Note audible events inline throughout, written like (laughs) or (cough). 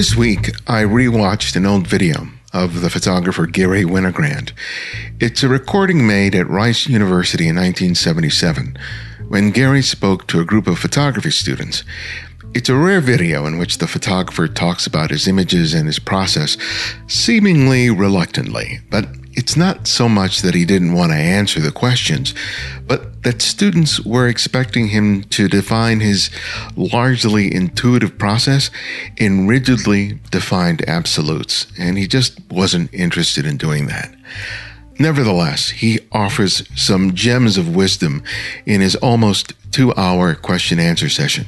This week, I rewatched an old video of the photographer Garry Winogrand. It's a recording made at Rice University in 1977 when Garry spoke to a group of photography students. It's a rare video in which the photographer talks about his images and his process, seemingly reluctantly, but it's not so much that he didn't want to answer the questions, but that students were expecting him to define his largely intuitive process in rigidly defined absolutes, and he just wasn't interested in doing that. Nevertheless, he offers some gems of wisdom in his almost two hour question answer session.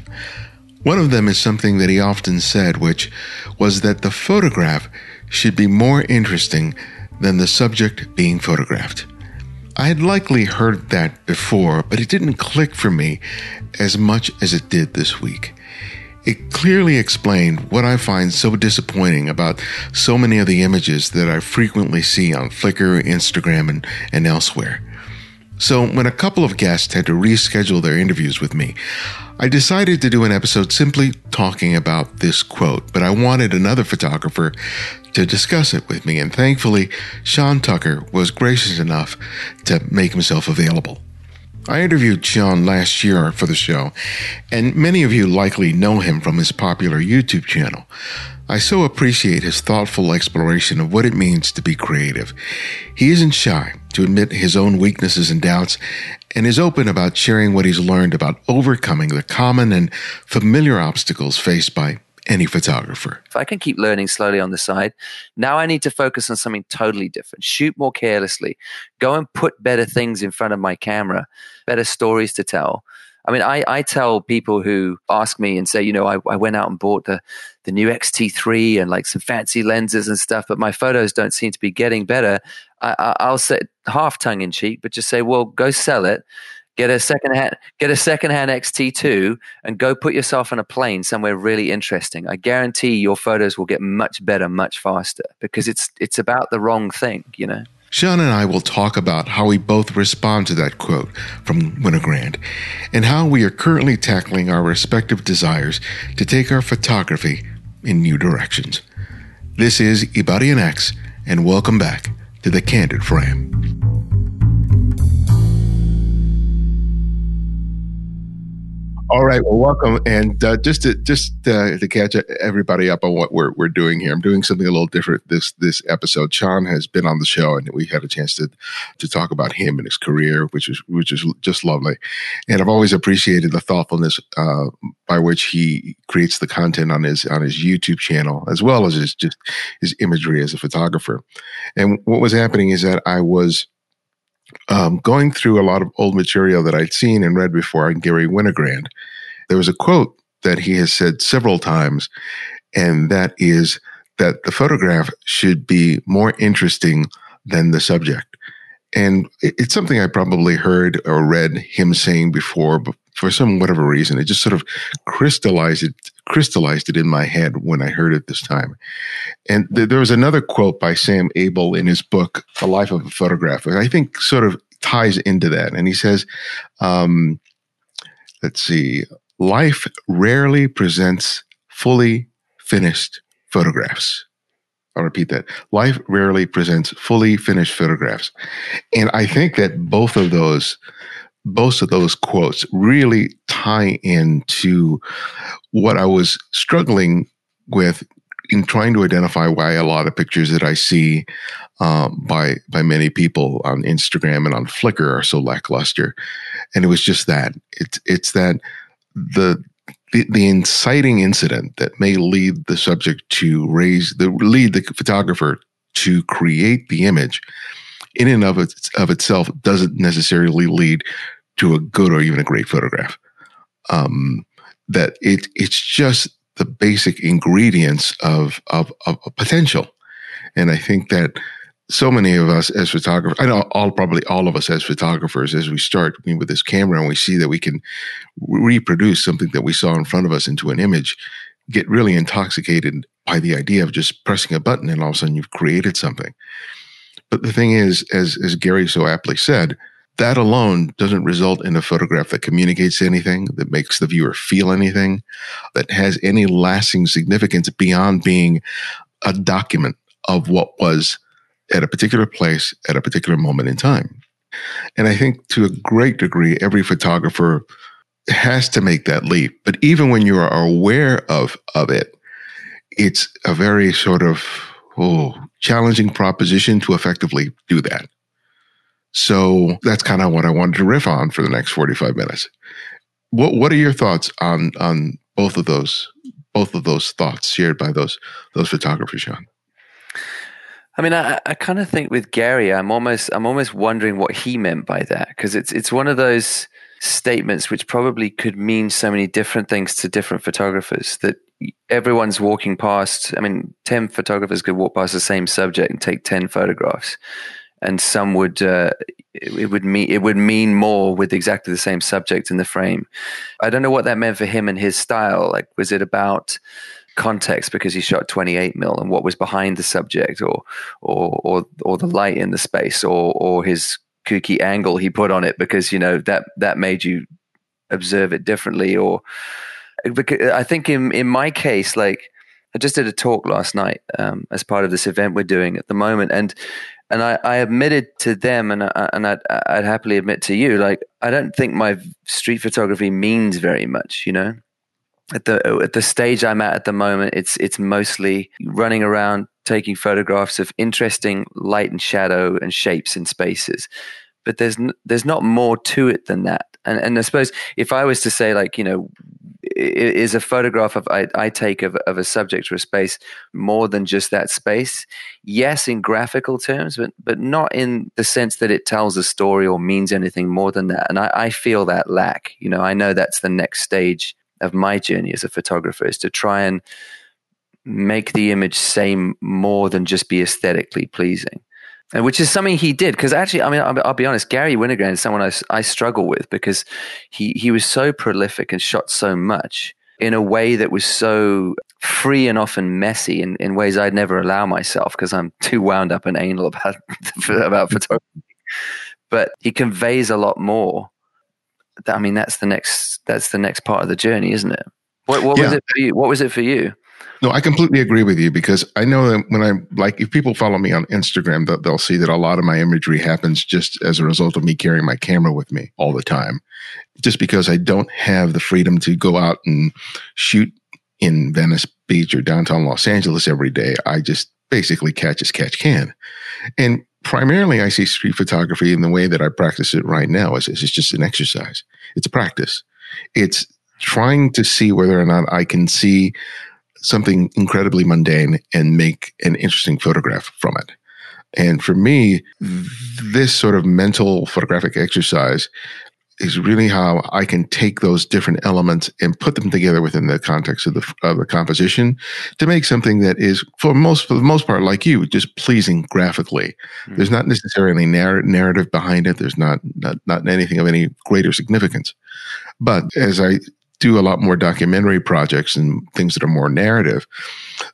One of them is something that he often said, which was that the photograph should be more interesting than the subject being photographed. I had likely heard that before, but it didn't click for me as much as it did this week. It clearly explained what I find so disappointing about so many of the images that I frequently see on Flickr, Instagram, and, and elsewhere. So, when a couple of guests had to reschedule their interviews with me, I decided to do an episode simply talking about this quote, but I wanted another photographer to discuss it with me, and thankfully, Sean Tucker was gracious enough to make himself available. I interviewed Sean last year for the show, and many of you likely know him from his popular YouTube channel. I so appreciate his thoughtful exploration of what it means to be creative. He isn't shy to admit his own weaknesses and doubts, and is open about sharing what he's learned about overcoming the common and familiar obstacles faced by any photographer. If I can keep learning slowly on the side, now I need to focus on something totally different. Shoot more carelessly. Go and put better things in front of my camera, better stories to tell. I mean, I, I tell people who ask me and say, you know, I, I went out and bought the, the new XT3 and like some fancy lenses and stuff, but my photos don't seem to be getting better. I, I'll say half tongue in cheek, but just say, well, go sell it get a second hand get a second hand XT2 and go put yourself on a plane somewhere really interesting. I guarantee your photos will get much better much faster because it's it's about the wrong thing, you know. Sean and I will talk about how we both respond to that quote from Winogrand and how we are currently tackling our respective desires to take our photography in new directions. This is Ibarionex, and welcome back to the Candid Frame. All right. Well, welcome, and uh, just to just uh, to catch everybody up on what we're we're doing here, I'm doing something a little different this this episode. Sean has been on the show, and we had a chance to to talk about him and his career, which is which is just lovely. And I've always appreciated the thoughtfulness uh, by which he creates the content on his on his YouTube channel, as well as his just his imagery as a photographer. And what was happening is that I was um, going through a lot of old material that I'd seen and read before on Garry Winogrand, there was a quote that he has said several times, and that is that the photograph should be more interesting than the subject. And it's something I probably heard or read him saying before, but for some whatever reason, it just sort of crystallized it, crystallized it in my head when I heard it this time. And th- there was another quote by Sam Abell in his book, The Life of a Photograph, Photographer, I think sort of ties into that. And he says, um, let's see, life rarely presents fully finished photographs. I'll repeat that. Life rarely presents fully finished photographs. And I think that both of those, both of those quotes really tie into what I was struggling with in trying to identify why a lot of pictures that I see um, by by many people on Instagram and on Flickr are so lackluster. And it was just that. It's it's that the the, the inciting incident that may lead the subject to raise the lead the photographer to create the image in and of, its, of itself doesn't necessarily lead to a good or even a great photograph. Um, that it it's just the basic ingredients of, of of potential, and I think that so many of us as photographers, I know all probably all of us as photographers, as we start with this camera and we see that we can reproduce something that we saw in front of us into an image, get really intoxicated by the idea of just pressing a button and all of a sudden you've created something. But the thing is, as as Garry so aptly said, that alone doesn't result in a photograph that communicates anything, that makes the viewer feel anything, that has any lasting significance beyond being a document of what was at a particular place at a particular moment in time. And I think to a great degree, every photographer has to make that leap. But even when you are aware of, of it, it's a very sort of oh, challenging proposition to effectively do that. So that's kind of what I wanted to riff on for the next 45 minutes. What what are your thoughts on on both of those both of those thoughts shared by those those photographers, Sean? I mean, I, I kind of think with Garry, I'm almost I'm almost wondering what he meant by that because it's it's one of those statements which probably could mean so many different things to different photographers that everyone's walking past. I mean, 10 photographers could walk past the same subject and take 10 photographs. And some would, uh, it, would mean, it would mean more with exactly the same subject in the frame. I don't know what that meant for him and his style. Like, was it about context because he shot 28 mil and what was behind the subject or, or, or, or the light in the space or, or his kooky angle he put on it because, you know, that, that made you observe it differently or, because I think in in my case, like I just did a talk last night um, as part of this event we're doing at the moment, and and I, I admitted to them, and I, and I'd, I'd happily admit to you, like I don't think my street photography means very much, you know. At the at the stage I'm at at the moment, it's it's mostly running around taking photographs of interesting light and shadow and shapes in spaces, but there's there's not more to it than that. And and I suppose if I was to say like you know is a photograph of I, I, take of, of a subject or a space more than just that space. Yes, in graphical terms, but but not in the sense that it tells a story or means anything more than that. And I, I feel that lack. You know, I know that's the next stage of my journey as a photographer is to try and make the image say more than just be aesthetically pleasing which is something he did because actually, I mean, I'll, I'll, be honest, Garry Winogrand is someone I, I struggle with because he he was so prolific and shot so much in a way that was so free and often messy in, in ways I'd never allow myself because I'm too wound up and anal about (laughs) about mm-hmm. photography. But he conveys a lot more. I mean, that's the next that's the next part of the journey, isn't it? What, what yeah. was it for you? What was it for you? No, I completely agree with you because I know that when I'm like, if people follow me on Instagram, they'll, they'll see that a lot of my imagery happens just as a result of me carrying my camera with me all the time. Just because I don't have the freedom to go out and shoot in Venice Beach or downtown Los Angeles every day, I just basically catch as catch can. And primarily, I see street photography in the way that I practice it right now is it's just an exercise. It's a practice. It's trying to see whether or not I can see something incredibly mundane and make an interesting photograph from it. And for me, this sort of mental photographic exercise is really how I can take those different elements and put them together within the context of the of the composition to make something that is, for most for the most part, like you, just pleasing graphically. Mm-hmm. There's not necessarily narr- narrative behind it. There's not, not not anything of any greater significance. But as I do a lot more documentary projects and things that are more narrative,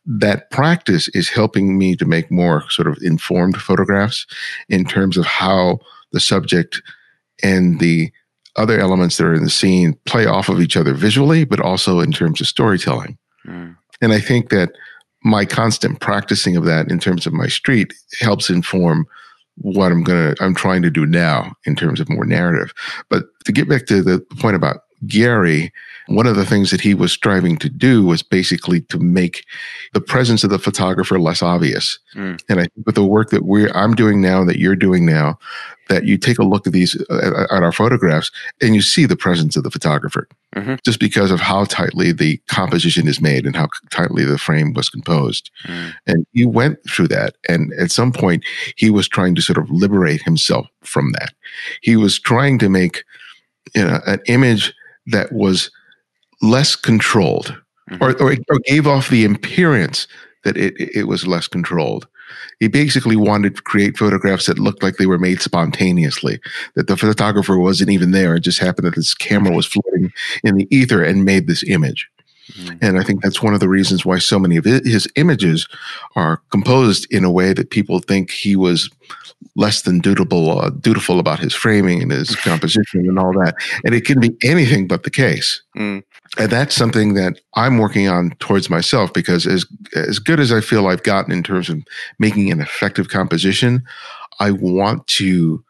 that practice is helping me to make more sort of informed photographs in terms of how the subject and the other elements that are in the scene play off of each other visually, but also in terms of storytelling. Mm. And I think that my constant practicing of that in terms of my street helps inform what I'm gonna I'm trying to do now in terms of more narrative. But to get back to the point about Garry, one of the things that he was striving to do was basically to make the presence of the photographer less obvious. Mm. And I think with the work that we're I'm doing now, that you're doing now, that you take a look at these uh, at our photographs and you see the presence of the photographer mm-hmm. just because of how tightly the composition is made and how tightly the frame was composed. Mm. And he went through that. And at some point, he was trying to sort of liberate himself from that. He was trying to make you know, an image that was less controlled mm-hmm. or, or, or, gave off the appearance that it, it was less controlled. He basically wanted to create photographs that looked like they were made spontaneously, that the photographer wasn't even there. It just happened that this camera was floating in the ether and made this image. Mm-hmm. And I think that's one of the reasons why so many of his images are composed in a way that people think he was less than dutiful, uh, dutiful about his framing and his (laughs) composition and all that. And it can be anything but the case. Mm. And that's something that I'm working on towards myself because as as good as I feel I've gotten in terms of making an effective composition, I want to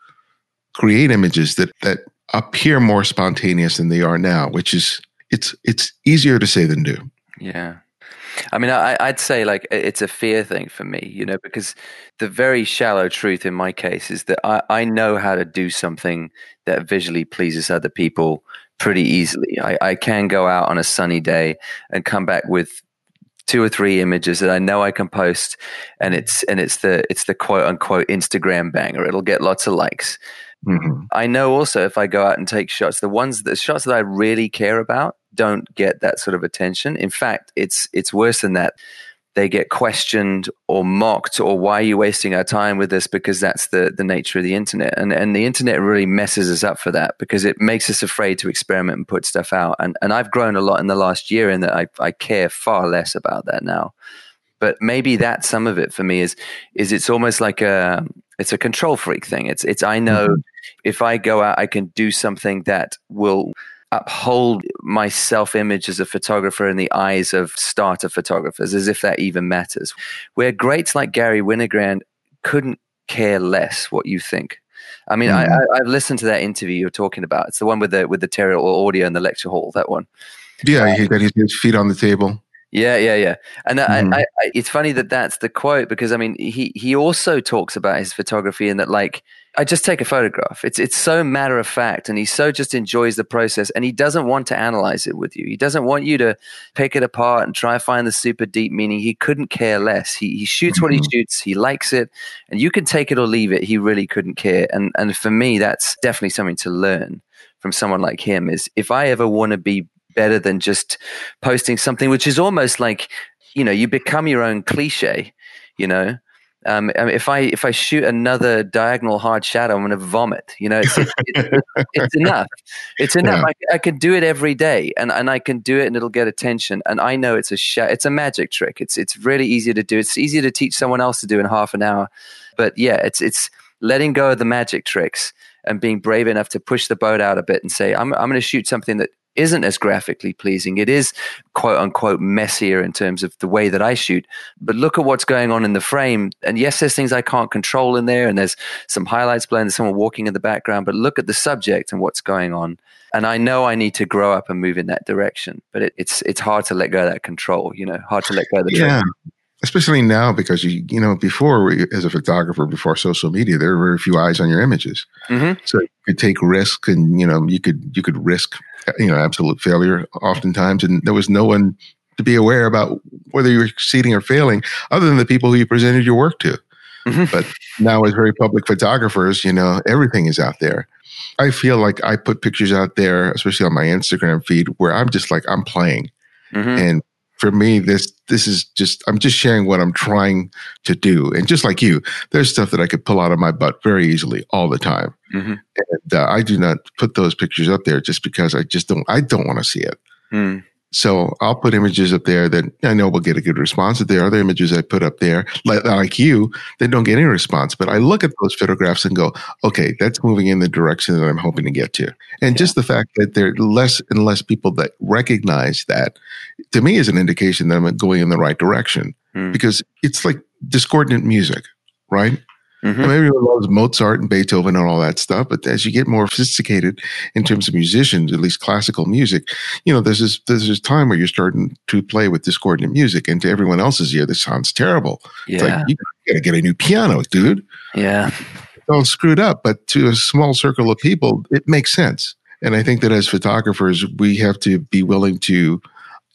create images that that appear more spontaneous than they are now, which is it's it's easier to say than do. Yeah. I mean, I, would say like it's a fear thing for me, you know, because the very shallow truth in my case is that I, I know how to do something that visually pleases other people pretty easily. I, I can go out on a sunny day and come back with two or three images that I know I can post, and it's and it's the it's the quote unquote Instagram banger. It'll get lots of likes. Mm-hmm. I know also if I go out and take shots, the ones the shots that I really care about don't get that sort of attention. In fact, it's it's worse than that. They get questioned or mocked, or why are you wasting our time with this? Because that's the the nature of the internet, and and the internet really messes us up for that because it makes us afraid to experiment and put stuff out. And and I've grown a lot in the last year in that I I care far less about that now. But maybe that's some of it for me is is it's almost like a it's a control freak thing. It's it's I know mm-hmm. if I go out, I can do something that will uphold my self image as a photographer in the eyes of starter photographers, as if that even matters. Where greats like Garry Winogrand couldn't care less what you think. I mean, mm-hmm. I, have listened to that interview you're talking about. It's the one with the with the Terrier audio in the lecture hall. That one. Yeah, he got his feet on the table. Yeah, yeah, yeah. And mm. I, I, it's funny that that's the quote because I mean, he he also talks about his photography and that like I just take a photograph. It's it's so matter of fact, and he so just enjoys the process, and he doesn't want to analyze it with you. He doesn't want you to pick it apart and try to find the super deep meaning. He couldn't care less. He he shoots what he mm-hmm. shoots. He likes it, and you can take it or leave it. He really couldn't care. And and for me, that's definitely something to learn from someone like him. Is if I ever want to be better than just posting something which is almost like you know you become your own cliche you know um, I mean, if I if I shoot another diagonal hard shadow, I'm going to vomit. You know, it's, it's, it's enough. It's (laughs) enough. Yeah. I, I, can do it every day, and, and I can do it, and it'll get attention. And I know it's a sh- it's a magic trick. It's it's really easy to do. It's easier to teach someone else to do in half an hour. But yeah, it's it's letting go of the magic tricks and being brave enough to push the boat out a bit and say, I'm I'm going to shoot something that isn't as graphically pleasing. It is quote unquote messier in terms of the way that I shoot. But look at what's going on in the frame. And yes, there's things I can't control in there, and there's some highlights blowing, there's someone walking in the background. But look at the subject and what's going on. And I know I need to grow up and move in that direction. But it, it's it's hard to let go of that control. You know, hard to let go of the yeah. especially now because you you know before as a photographer before social media there were very few eyes on your images mm-hmm. so you could take risk and you know you could you could risk you know absolute failure oftentimes, and there was no one to be aware about whether you were succeeding or failing, other than the people who you presented your work to. Mm-hmm. But now, as very public photographers, you know everything is out there. I feel like I put pictures out there, especially on my Instagram feed, where I'm just like I'm playing, mm-hmm. and for me, this this is just I'm just sharing what I'm trying to do. And just like you, there's stuff that I could pull out of my butt very easily all the time. Mm-hmm. And uh, I do not put those pictures up there just because I just don't I don't want to see it. Mm. So I'll put images up there that I know will get a good response. If there are other images I put up there, like, like you, that don't get any response. But I look at those photographs and go, okay, that's moving in the direction that I'm hoping to get to. And yeah. just the fact that there are less and less people that recognize that, to me, is an indication that I'm going in the right direction. Mm. Because it's like discordant music, right? Mm-hmm. everyone loves Mozart and Beethoven and all that stuff, but as you get more sophisticated in terms of musicians, at least classical music, you know, there's this there's this time where you're starting to play with discordant music, and to everyone else's ear, this sounds terrible. Yeah. It's like you gotta get a new piano, dude. Yeah, it's all screwed up. But to a small circle of people, it makes sense. And I think that as photographers, we have to be willing to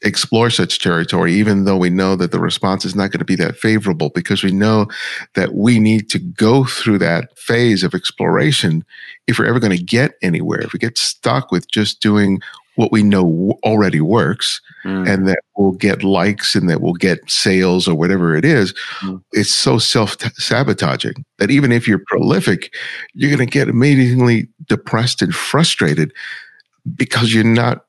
explore such territory, even though we know that the response is not going to be that favorable, because we know that we need to go through that phase of exploration if we're ever going to get anywhere. If we get stuck with just doing what we know already works mm. and that we'll get likes and that we'll get sales or whatever it is, mm. it's so self sabotaging that even if you're prolific, you're going to get amazingly depressed and frustrated because you're not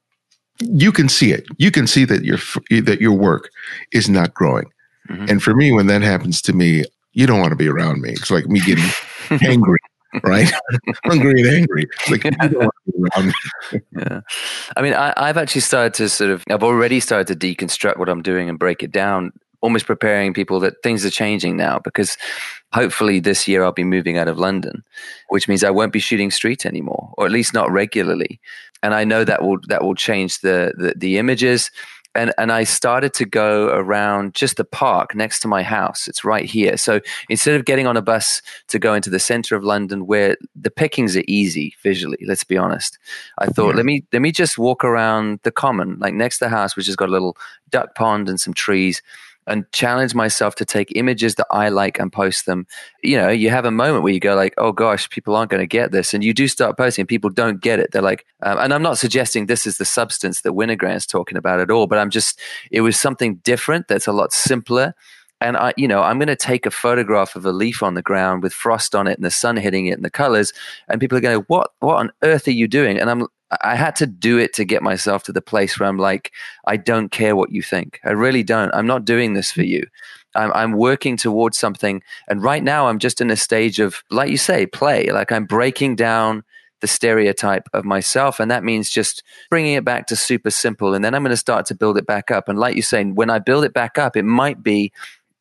you can see it. You can see that your that your work is not growing. Mm-hmm. And for me, when that happens to me, you don't want to be around me. It's like me getting (laughs) angry right? (laughs) Hungry and angry. Like, yeah. (laughs) yeah. I mean, I, I've actually started to sort of, I've already started to deconstruct what I'm doing and break it down, almost preparing people that things are changing now because hopefully this year I'll be moving out of London, which means I won't be shooting street anymore, or at least not regularly. And I know that will that will change the the, the images and and I started to go around just the park next to my house. It's right here. So instead of getting on a bus to go into the center of London, where the pickings are easy visually, let's be honest, I thought yeah. let me let me just walk around the common, like next to the house, which has got a little duck pond and some trees and challenge myself to take images that I like and post them. You know, you have a moment where you go like, "Oh gosh, people aren't going to get this," and you do start posting. and People don't get it. They're like, um, and I'm not suggesting this is the substance that Winogrand's talking about at all, but I'm just, it was something different that's a lot simpler. And I, you know, I'm going to take a photograph of a leaf on the ground with frost on it and the sun hitting it and the colors, and people are going, "What? What on earth are you doing?" And I'm I had to do it to get myself to the place where I'm like, I don't care what you think. I really don't. I'm not doing this for you. I'm, I'm working towards something. And right now, I'm just in a stage of, like you say, play. Like I'm breaking down the stereotype of myself. And that means just bringing it back to super simple. And then I'm going to start to build it back up. And like you're saying, when I build it back up, it might be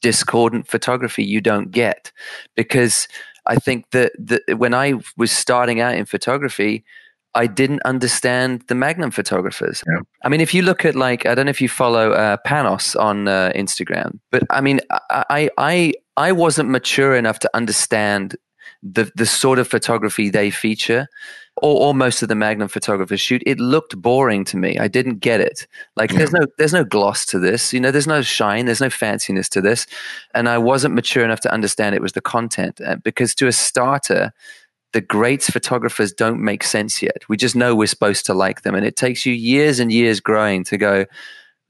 discordant photography you don't get. Because I think that, that when I was starting out in photography, I didn't understand the Magnum photographers. Yeah. I mean, if you look at like, I don't know if you follow uh, Panos on uh, Instagram, but I mean, I, I, I wasn't mature enough to understand the the sort of photography they feature, or, or most of the Magnum photographers shoot. It looked boring to me. I didn't get it. Like, yeah. there's no there's no gloss to this. You know, there's no shine. There's no fanciness to this, and I wasn't mature enough to understand it was the content. Uh, because to a starter the greats photographers don't make sense yet. We just know we're supposed to like them. And it takes you years and years growing to go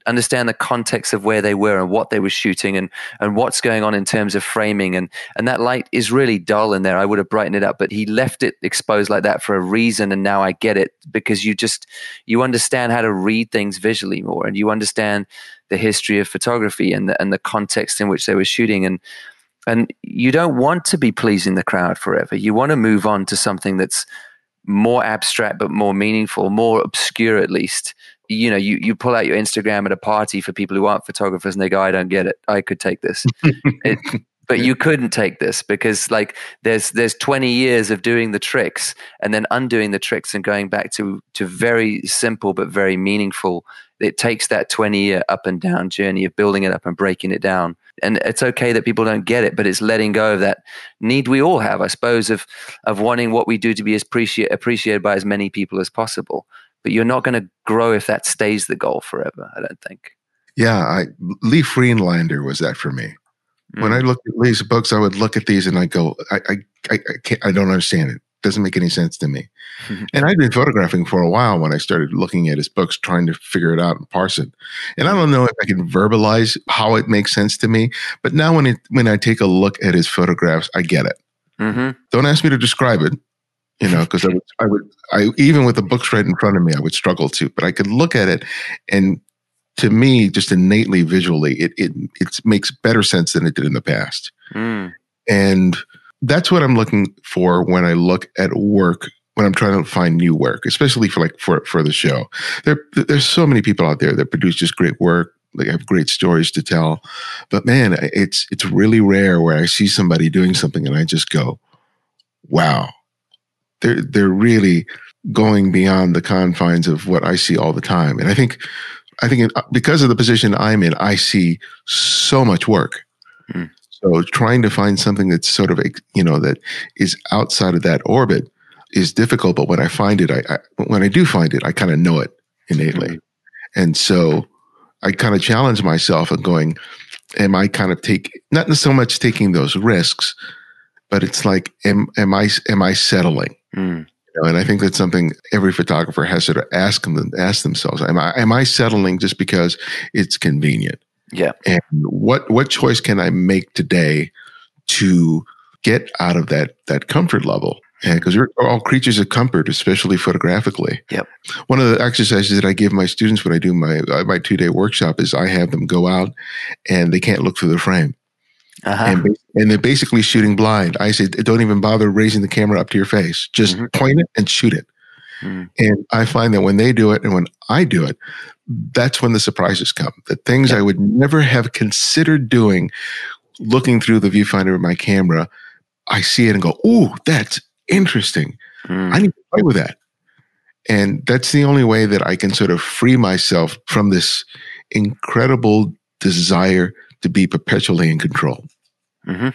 understand the context of where they were and what they were shooting and, and what's going on in terms of framing. And, and that light is really dull in there. I would have brightened it up, but he left it exposed like that for a reason. And now I get it because you just, you understand how to read things visually more and you understand the history of photography and the, and the context in which they were shooting. And and you don't want to be pleasing the crowd forever. You want to move on to something that's more abstract but more meaningful, more obscure at least. You know, you, you pull out your Instagram at a party for people who aren't photographers and they go, I don't get it. I could take this. (laughs) it, but you couldn't take this because like there's there's 20 years of doing the tricks and then undoing the tricks and going back to to very simple but very meaningful it takes that 20 year up and down journey of building it up and breaking it down. And it's okay that people don't get it but it's letting go of that need we all have i suppose of of wanting what we do to be appreciate, appreciated by as many people as possible. But you're not going to grow if that stays the goal forever i don't think. Yeah I, lee friedlander was that for me. Mm. when i looked at lee's books i would look at these and i go i i i, I can't i don't understand it doesn't make any sense to me. (laughs) and I'd been photographing for a while when I started looking at his books, trying to figure it out and parse it. And I don't know if I can verbalize how it makes sense to me, but now when it when I take a look at his photographs, I get it. Mm-hmm. Don't ask me to describe it, you know, because I would, I would, I even with the books right in front of me, I would struggle to. But I could look at it, and to me, just innately visually, it it it makes better sense than it did in the past. Mm. And that's what I'm looking for when I look at work when I'm trying to find new work, especially for like for for the show. There there's so many people out there that produce just great work. They have great stories to tell, but man, it's it's really rare where I see somebody doing something and I just go, "Wow, they're they're really going beyond the confines of what I see all the time." And I think I think because of the position I'm in, I see so much work. Mm. So trying to find something that's sort of, you know, that is outside of that orbit is difficult. But when I find it, I, I when I do find it, I kind of know it innately. Mm-hmm. And so I kind of challenge myself and going, am I kind of take, not so much taking those risks, but it's like, am, am I, am I settling? Mm. You know, and I think that's something every photographer has to ask them, ask themselves. Am I, am I settling just because it's convenient? Yeah. And what what choice can I make today to get out of that that comfort level? And because we're all creatures of comfort, especially photographically. Yep. One of the exercises that I give my students when I do my uh, my two day workshop is I have them go out and they can't look through the frame. uh-huh. and, and they're basically shooting blind. I say, don't even bother raising the camera up to your face. Just mm-hmm. point it and shoot it. Mm. And I find that when they do it and when I do it, that's when the surprises come. The things yeah. I would never have considered doing, looking through the viewfinder of my camera, I see it and go, "Ooh, that's interesting. Mm. I need to play with that." And that's the only way that I can sort of free myself from this incredible desire to be perpetually in control. Mm-hmm.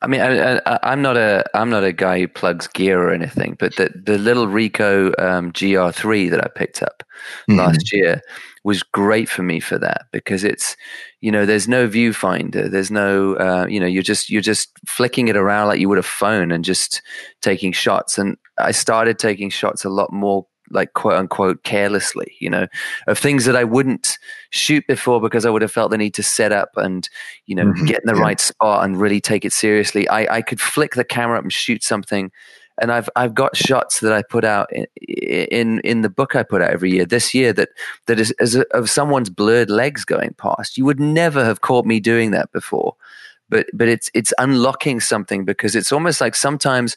I mean, I, am not a I'm not a guy who plugs gear or anything, but the the little Ricoh um, GR3 that I picked up mm-hmm. last year was great for me for that because it's you know there's no viewfinder, there's no uh, you know you're just you're just flicking it around like you would a phone and just taking shots. And I started taking shots a lot more like quote unquote carelessly, you know, of things that I wouldn't shoot before because I would have felt the need to set up and, you know, mm-hmm. get in the yeah. right spot and really take it seriously. I, I could flick the camera up and shoot something. And I've I've got shots that I put out in in, in the book I put out every year. This year that that is, is of someone's blurred legs going past. You would never have caught me doing that before, but but it's it's unlocking something because it's almost like sometimes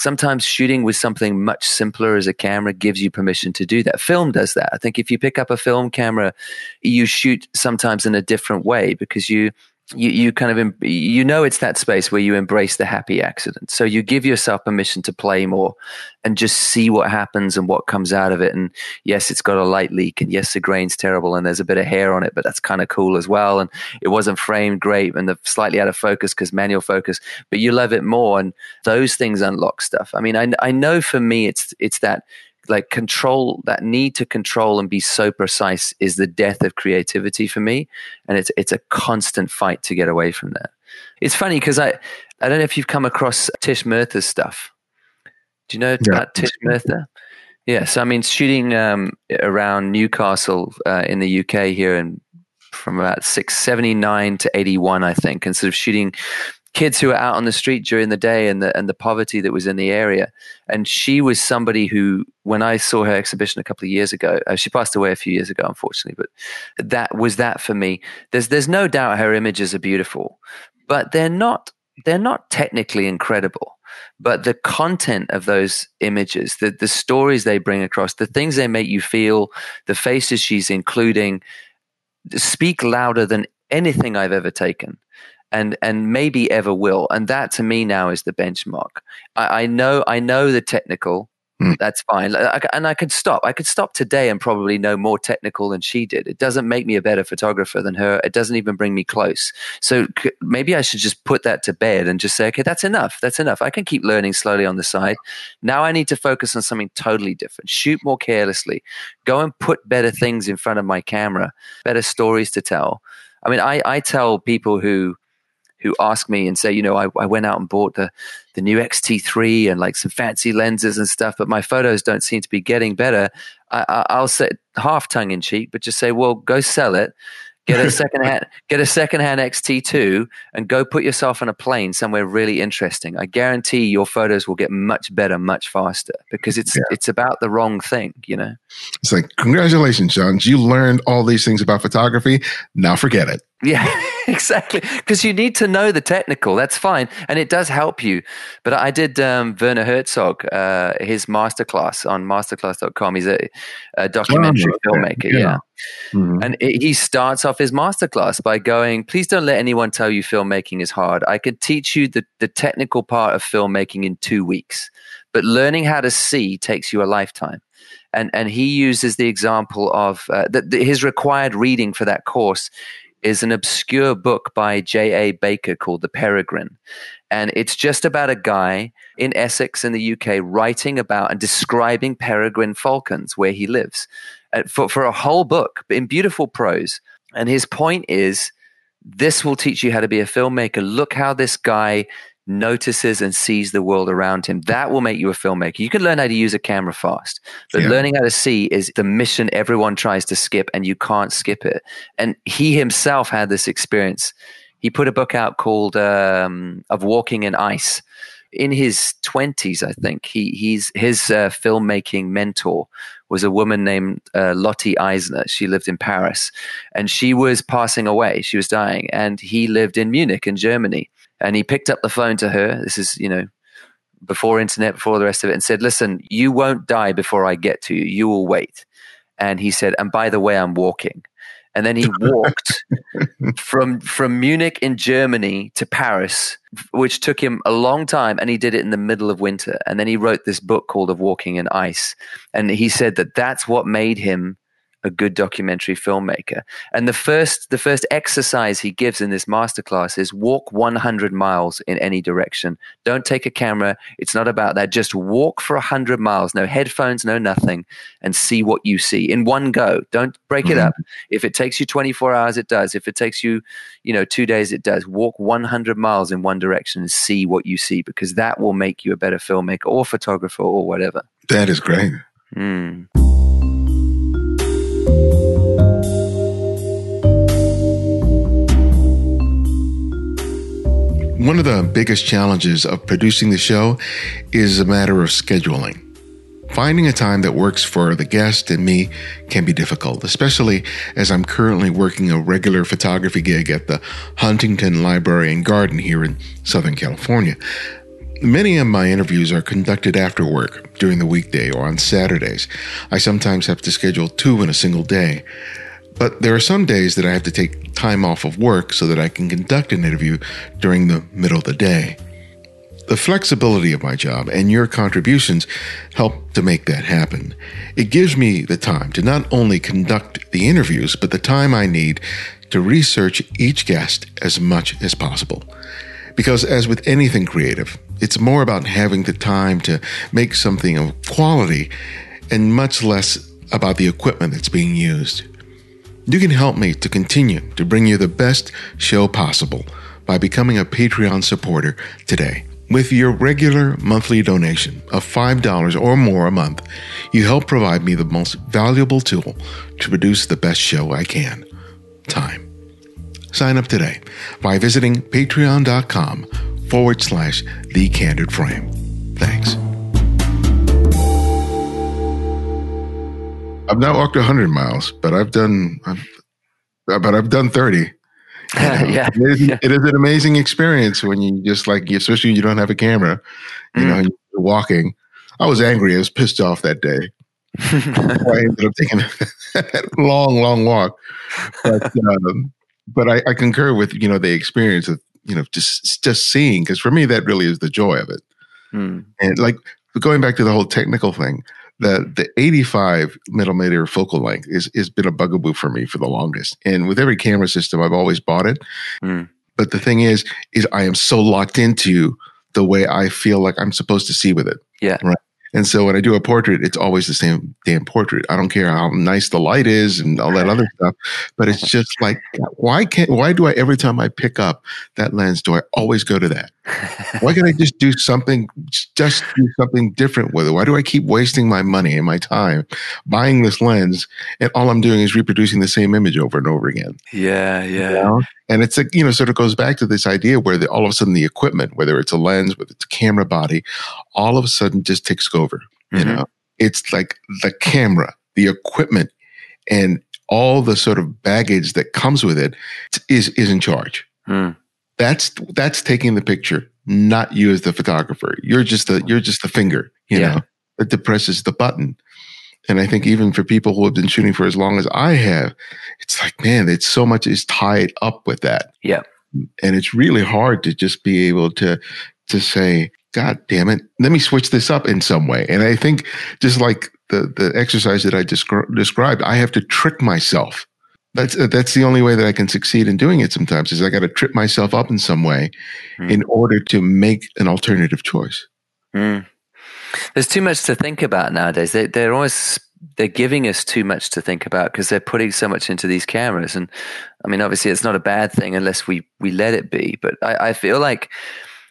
sometimes shooting with something much simpler as a camera gives you permission to do that. Film does that. I think if you pick up a film camera, you shoot sometimes in a different way because you you, you kind of you know it's that space where you embrace the happy accident. So you give yourself permission to play more and just see what happens and what comes out of it. And yes it's got a light leak and yes the grain's terrible and there's a bit of hair on it but that's kind of cool as well. And it wasn't framed great and the slightly out of focus because manual focus but you love it more. And those things unlock stuff. I mean i, I know for me it's it's that like control that need to control and be so precise is the death of creativity for me. And it's it's a constant fight to get away from that. It's funny because i i don't know if you've come across tish murtha's stuff. Do you know yeah. about tish murtha yeah so i mean shooting um, around newcastle uh, in the uk here and from about 679 to 81 i think and sort of shooting kids who were out on the street during the day and the and the poverty that was in the area. And she was somebody who, when I saw her exhibition a couple of years ago, uh, she passed away a few years ago, unfortunately. But that was that for me. There's there's no doubt her images are beautiful, but they're not they're not technically incredible. But the content of those images, the the stories they bring across, the things they make you feel, the faces she's including, speak louder than anything I've ever taken and and maybe ever will. And that to me now is the benchmark. I, I know I know the technical. Mm. That's fine, I, and I could stop. I could stop today and probably know more technical than she did. It doesn't make me a better photographer than her. It doesn't even bring me close. So c- maybe I should just put that to bed and just say, okay, that's enough. That's enough. I can keep learning slowly on the side. Now I need to focus on something totally different. Shoot more carelessly. Go and put better things in front of my camera. Better stories to tell. I mean, I, I tell people who who ask me and say, you know, I, I went out and bought the the new XT3 and like some fancy lenses and stuff, but my photos don't seem to be getting better. I, I'll say half tongue in cheek, but just say, well, go sell it Get a (laughs) second hand, get a second hand XT2, and go put yourself on a plane somewhere really interesting. I guarantee your photos will get much better, much faster because it's yeah. it's about the wrong thing. You know, it's like congratulations, John. You learned all these things about photography. Now forget it. Yeah, (laughs) exactly. Because you need to know the technical. That's fine, and it does help you. But I did um, Werner Herzog, uh, his masterclass on masterclass.com. He's a, a documentary oh, filmmaker. Yeah. yeah. Mm-hmm. And it, he starts off his masterclass by going, Please don't let anyone tell you filmmaking is hard. I could teach you the, the technical part of filmmaking in two weeks, but learning how to see takes you a lifetime. And, and he uses the example of uh, the, the, his required reading for that course is an obscure book by J.A. Baker called The Peregrine. And it's just about a guy in Essex in the UK writing about and describing peregrine falcons where he lives uh, for, for a whole book in beautiful prose. And his point is this will teach you how to be a filmmaker. Look how this guy notices and sees the world around him. That will make you a filmmaker. You can learn how to use a camera fast, but yeah. learning how to see is the mission everyone tries to skip and you can't skip it. And he himself had this experience. He put a book out called um, Of Walking in Ice. In his 20s, I think, he, he's his uh, filmmaking mentor was a woman named uh, Lotte Eisner. She lived in Paris and she was passing away. She was dying. And he lived in Munich in Germany. And he picked up the phone to her. This is, you know, before internet, before the rest of it, and said, Listen, you won't die before I get to you. You will wait. And he said, And by the way, I'm walking and then he (laughs) walked from from Munich in Germany to Paris, which took him a long time, and he did it in the middle of winter. And then he wrote this book called "Of Walking in Ice," and he said that that's what made him a good documentary filmmaker. And the first the first exercise he gives in this masterclass is walk 100 miles in any direction. Don't take a camera. It's not about that. Just walk for 100 miles. No headphones, no nothing and see what you see in one go. Don't break mm-hmm. it up. If it takes you 24 hours it does. If it takes you, you know, 2 days it does. Walk 100 miles in one direction and see what you see because that will make you a better filmmaker or photographer or whatever. That is great. Mm. One of the biggest challenges of producing the show is a matter of scheduling. Finding a time that works for the guest and me can be difficult, especially as I'm currently working a regular photography gig at the Huntington Library and Garden here in Southern California. Many of my interviews are conducted after work, during the weekday, or on Saturdays. I sometimes have to schedule two in a single day. But there are some days that I have to take time off of work so that I can conduct an interview during the middle of the day. The flexibility of my job and your contributions help to make that happen. It gives me the time to not only conduct the interviews, but the time I need to research each guest as much as possible. Because as with anything creative, it's more about having the time to make something of quality and much less about the equipment that's being used. You can help me to continue to bring you the best show possible by becoming a Patreon supporter today. With your regular monthly donation of $5 or more a month, you help provide me the most valuable tool to produce the best show I can time. Sign up today by visiting patreon.com forward slash the candid frame. Thanks. I've not walked 100 miles, but I've done, I've, but I've done 30. (laughs) yeah. It is, yeah. it is, an amazing experience when you just like, especially when you don't have a camera, you mm. know, you're walking. I was angry. I was pissed off that day. I (laughs) ended up taking a (laughs) long, long walk. But, um, but I, I, concur with, you know, the experience of, you know, just, just seeing, because for me, that really is the joy of it. Mm. And like going back to the whole technical thing, the the 85 millimeter focal length is has been a bugaboo for me for the longest. And with every camera system, I've always bought it. Mm. But the thing is, is I am so locked into the way I feel like I'm supposed to see with it. Yeah. Right. And so when I do a portrait, it's always the same damn portrait. I don't care how nice the light is and all that other stuff, but it's just like, why can't, why do I, every time I pick up that lens, do I always go to that? Why can't I just do something, just do something different with it? Why do I keep wasting my money and my time buying this lens and all I'm doing is reproducing the same image over and over again? Yeah. Yeah. You know? And it's a, you know, sort of goes back to this idea where the, all of a sudden the equipment, whether it's a lens, whether it's a camera body, all of a sudden just takes over. Mm-hmm. You know, it's like the camera, the equipment, and all the sort of baggage that comes with it is is in charge. Mm. That's that's taking the picture, not you as the photographer. You're just the you're just the finger, you yeah. know, that depresses the button. And I think even for people who have been shooting for as long as I have, it's like, man, it's so much is tied up with that. Yeah. And it's really hard to just be able to, to say, God damn it, let me switch this up in some way. And I think just like the, the exercise that I descri- described, I have to trick myself. That's, that's the only way that I can succeed in doing it sometimes is I got to trip myself up in some way mm. in order to make an alternative choice. Mm. There's too much to think about nowadays. They, they're always they're giving us too much to think about because they're putting so much into these cameras. And I mean, obviously, it's not a bad thing unless we we let it be. But I, I feel like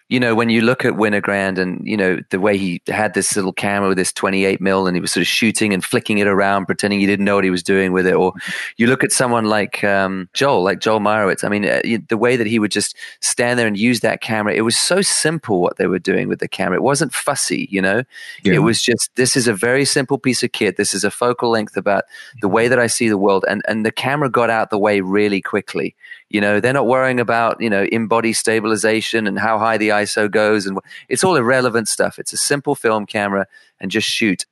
you know, when you look at Winogrand and, you know, the way he had this little camera with this 28 mil and he was sort of shooting and flicking it around, pretending he didn't know what he was doing with it. Or you look at someone like um, Joel, like Joel Meyerowitz. I mean, uh, the way that he would just stand there and use that camera, it was so simple what they were doing with the camera. It wasn't fussy, you know? Yeah. It was just, this is a very simple piece of kit. This is a focal length about the way that I see the world. And, and the camera got out the way really quickly. You know, they're not worrying about, you know, in body stabilization and how high the ISO goes. And it's all irrelevant stuff. It's a simple film camera and just shoot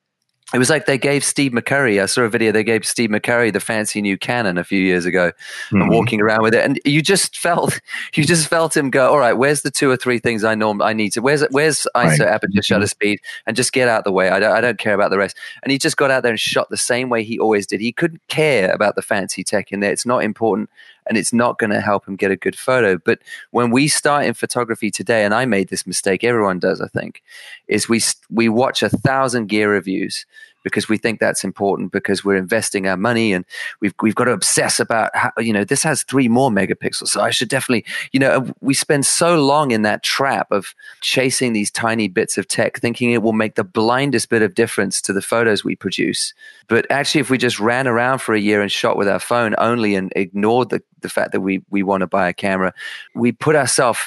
it was like they gave Steve McCurry. I saw a video. They gave Steve McCurry the fancy new Canon a few years ago, mm-hmm. and walking around with it, and you just felt, (laughs) you just felt him go. All right, where's the two or three things I norm I need to? Where's where's ISO, right. aperture, mm-hmm. shutter speed, and just get out the way. I don't, I don't care about the rest. And he just got out there and shot the same way he always did. He couldn't care about the fancy tech in there. It's not important and it's not going to help him get a good photo. But when we start in photography today, and I made this mistake, everyone does, I think, is we we watch a thousand gear reviews because we think that's important because we're investing our money and we've we've got to obsess about how you know this has three more megapixels. So I should definitely you know uh, we spend so long in that trap of chasing these tiny bits of tech thinking it will make the blindest bit of difference to the photos we produce. But actually if we just ran around for a year and shot with our phone only and ignored the the fact that we we want to buy a camera we put ourselves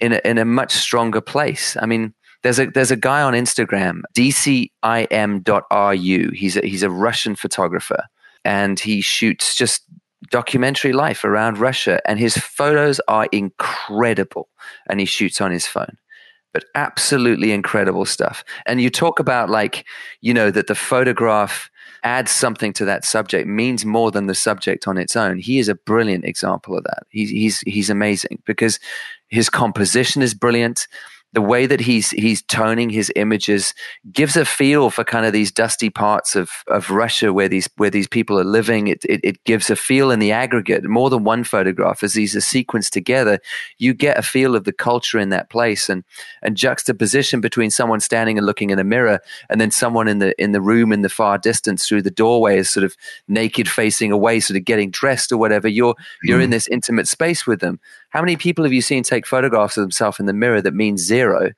in a, in a much stronger place. I mean there's a there's a guy on Instagram, dcim.ru. He's a, he's a Russian photographer, and he shoots just documentary life around Russia, and his photos are incredible. And he shoots on his phone, but absolutely incredible stuff. And you talk about like you know that the photograph adds something to that subject means more than the subject on its own. He is a brilliant example of that. He's he's he's amazing because his composition is brilliant the way that he's he's toning his images gives a feel for kind of these dusty parts of, of Russia where these where these people are living. It, it, it gives a feel in the aggregate. More than one photograph, as these are sequenced together, you get a feel of the culture in that place and and juxtaposition between someone standing and looking in a mirror and then someone in the in the room in the far distance through the doorway is sort of naked facing away, sort of getting dressed or whatever. You're you're in mm-hmm. this intimate space with them. How many people have you seen take photographs of themselves in the mirror that means zero?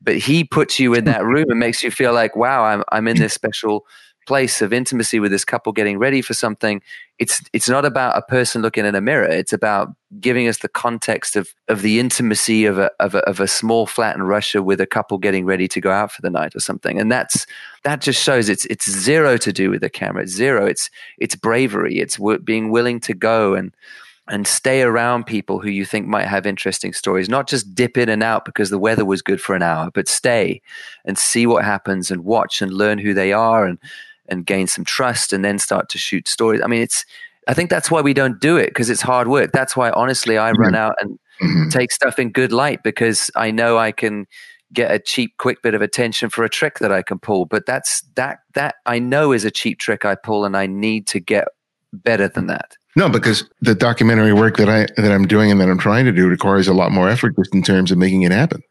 But he puts you in that room and makes you feel like, wow, I'm I'm in this special place of intimacy with this couple getting ready for something. It's it's not about a person looking in a mirror. It's about giving us the context of of the intimacy of a of a, of a small flat in Russia with a couple getting ready to go out for the night or something. And that's that just shows it's it's zero to do with the camera. It's zero. It's it's bravery. It's w- being willing to go and and stay around people who you think might have interesting stories. Not just dip in and out because the weather was good for an hour, but stay and see what happens and watch and learn who they are and and gain some trust and then start to shoot stories. I mean, it's I think that's why we don't do it because it's hard work. That's why honestly I mm-hmm. run out and mm-hmm. take stuff in good light because I know I can get a cheap quick bit of attention for a trick that I can pull. But that's that that I know is a cheap trick I pull and I need to get better than that. No, because the documentary work that I that I'm doing and that I'm trying to do requires a lot more effort just in terms of making it happen.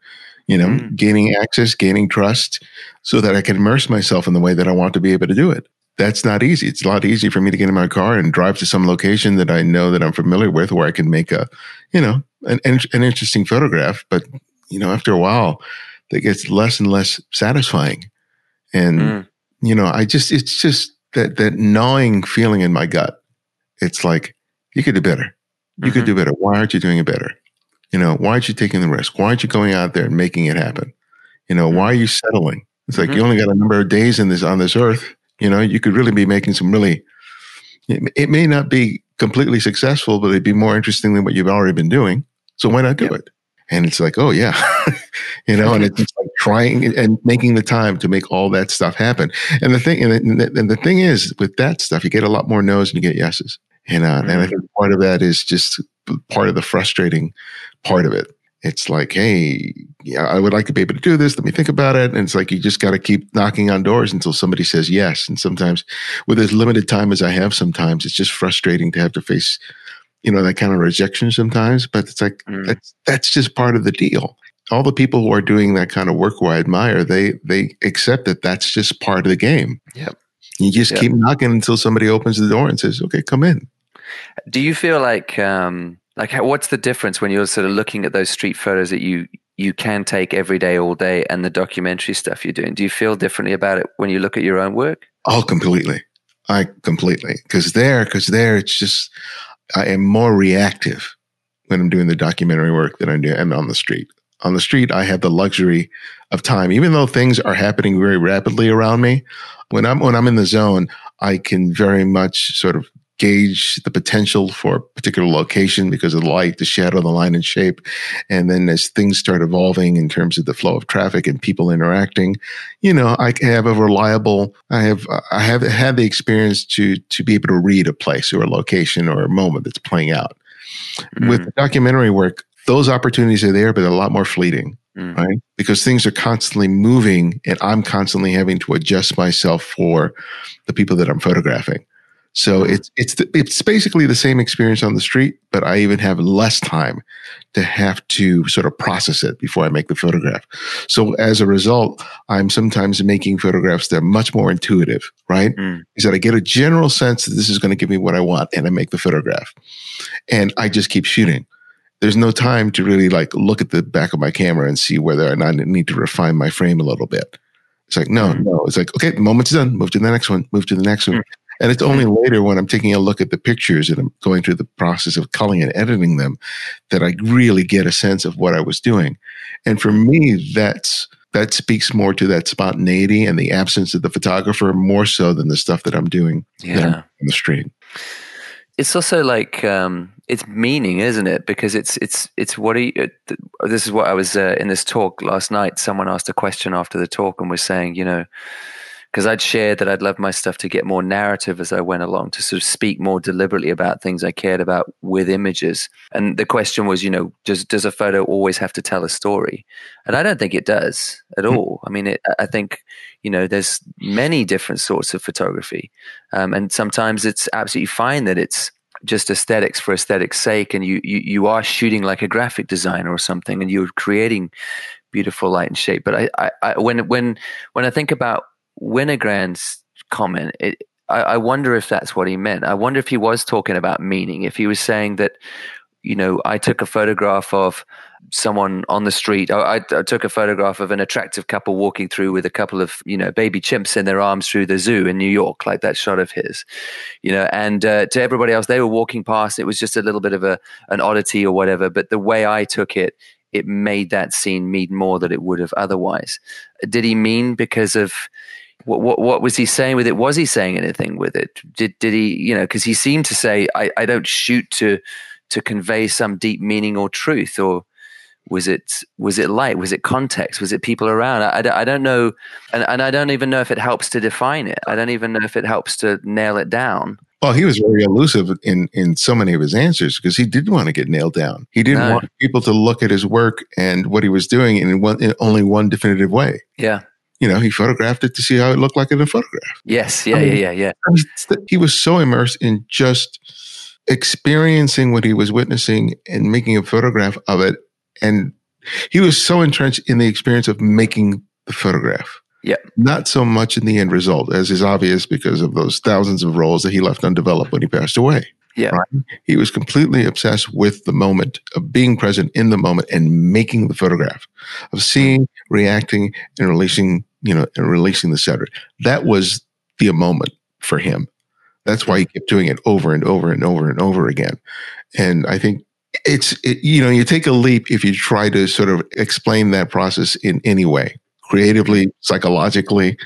You know, mm. gaining access, gaining trust, so that I can immerse myself in the way that I want to be able to do it. That's not easy. It's a lot easier for me to get in my car and drive to some location that I know that I'm familiar with, where I can make a, you know, an an interesting photograph. But you know, after a while, that gets less and less satisfying. And mm. you know, I just it's just that that gnawing feeling in my gut it's like you could do better. You mm-hmm. could do better. Why aren't you doing it better? You know, why aren't you taking the risk? Why aren't you going out there and making it happen? You know, why are you settling? It's like mm-hmm. you only got a number of days in this on this earth. You know, you could really be making some really. It, it may not be completely successful, but it'd be more interesting than what you've already been doing. So why not do it? And it's like, oh yeah, (laughs) you know, and it's like trying and making the time to make all that stuff happen. And the thing, and the, and the thing is, with that stuff, you get a lot more no's and you get yeses. And uh, mm-hmm. and I mm-hmm. think part of that is just part of the frustrating part of it. It's like, hey, yeah, I would like to be able to do this. Let me think about it. And it's like you just got to keep knocking on doors until somebody says yes. And sometimes, with as limited time as I have, sometimes it's just frustrating to have to face you know, that kind of rejection sometimes, but it's like, mm. that's, that's just part of the deal. All the people who are doing that kind of work who I admire, they, they accept that that's just part of the game. Yep. You just yep. keep knocking until somebody opens the door and says, okay, come in. Do you feel like, um, like what's the difference when you're sort of looking at those street photos that you you can take every day, all day, and the documentary stuff you're doing? Do you feel differently about it when you look at your own work? Oh, completely. I completely because there, because there, it's just I am more reactive when I'm doing the documentary work than I do am on the street. On the street, I have the luxury of time, even though things are happening very rapidly around me. When I'm when I'm in the zone, I can very much sort of gauge the potential for a particular location because of the light, the shadow, the line and shape. And then as things start evolving in terms of the flow of traffic and people interacting, you know, I have a reliable, I have, I have had the experience to, to be able to read a place or a location or a moment that's playing out. Mm-hmm. With documentary work, those opportunities are there, but a lot more fleeting. Mm. Right. Because things are constantly moving and I'm constantly having to adjust myself for the people that I'm photographing. So it's it's the, it's basically the same experience on the street, but I even have less time to have to sort of process it before I make the photograph. So as a result, I'm sometimes making photographs that are much more intuitive, right? Mm. Is that I get a general sense that this is going to give me what I want, and I make the photograph, and I just keep shooting. There's no time to really like look at the back of my camera and see whether or not I need to refine my frame a little bit. It's like, no, mm. no. It's like, okay, the moment's done. Move to the next one. Move to the next one. Mm. And it's only later when I'm taking a look at the pictures and I'm going through the process of culling and editing them that I really get a sense of what I was doing. And for me, that's that speaks more to that spontaneity and the absence of the photographer more so than the stuff that I'm doing yeah. on the street. It's also like um, it's meaning, isn't it? Because it's it's it's what are you, this is what I was uh, in this talk last night. Someone asked a question after the talk and was saying, you know, because I'd shared that I'd love my stuff to get more narrative as I went along, to sort of speak more deliberately about things I cared about with images. And the question was, you know, does does a photo always have to tell a story? And I don't think it does at hmm. all. I mean, it, I think you know, there's many different sorts of photography, um, and sometimes it's absolutely fine that it's just aesthetics for aesthetics' sake, and you, you you are shooting like a graphic designer or something, and you're creating beautiful light and shape. But I, I, I when when when I think about Winogrand's comment, it, I, I wonder if that's what he meant. I wonder if he was talking about meaning, if he was saying that, you know, I took a photograph of someone on the street. I, I, took a photograph of an attractive couple walking through with a couple of you know baby chimps in their arms through the zoo in New York, like that shot of his. You know, and uh, to everybody else, they were walking past. It was just a little bit of a an oddity or whatever. But the way I took it, it made that scene mean more than it would have otherwise. Did he mean because of what, what, what was he saying with it? Was he saying anything with it? Did did he you know because he seemed to say I, I don't shoot to to convey some deep meaning or truth or was it was it light? Was it context? Was it people around? I, I, I, don't know and, and i don't even know if it helps to define it. I don't even know if it helps to nail it down. Well he was very elusive in in so many of his answers because he didn't want to get nailed down. He didn't no. want people to look at his work and what he was doing in, one, in only one definitive way. Yeah you know, he photographed it to see how it looked like in a photograph. Yes, yeah, I mean, yeah, yeah, yeah. He was so immersed in just experiencing what he was witnessing and making a photograph of it. And he was so entrenched in the experience of making the photograph. Yeah. Not so much in the end result, as is obvious because of those thousands of rolls that he left undeveloped when he passed away. Yeah. Right? He was completely obsessed with the moment of being present in the moment and making the photograph, of seeing, reacting, and releasing, you know, and releasing the center. That was the moment for him. That's why he mm-hmm. kept doing it over and over and over and over again. And I think it's, it, you know, you take a leap if you try to sort of explain that process in any way, creatively, psychologically.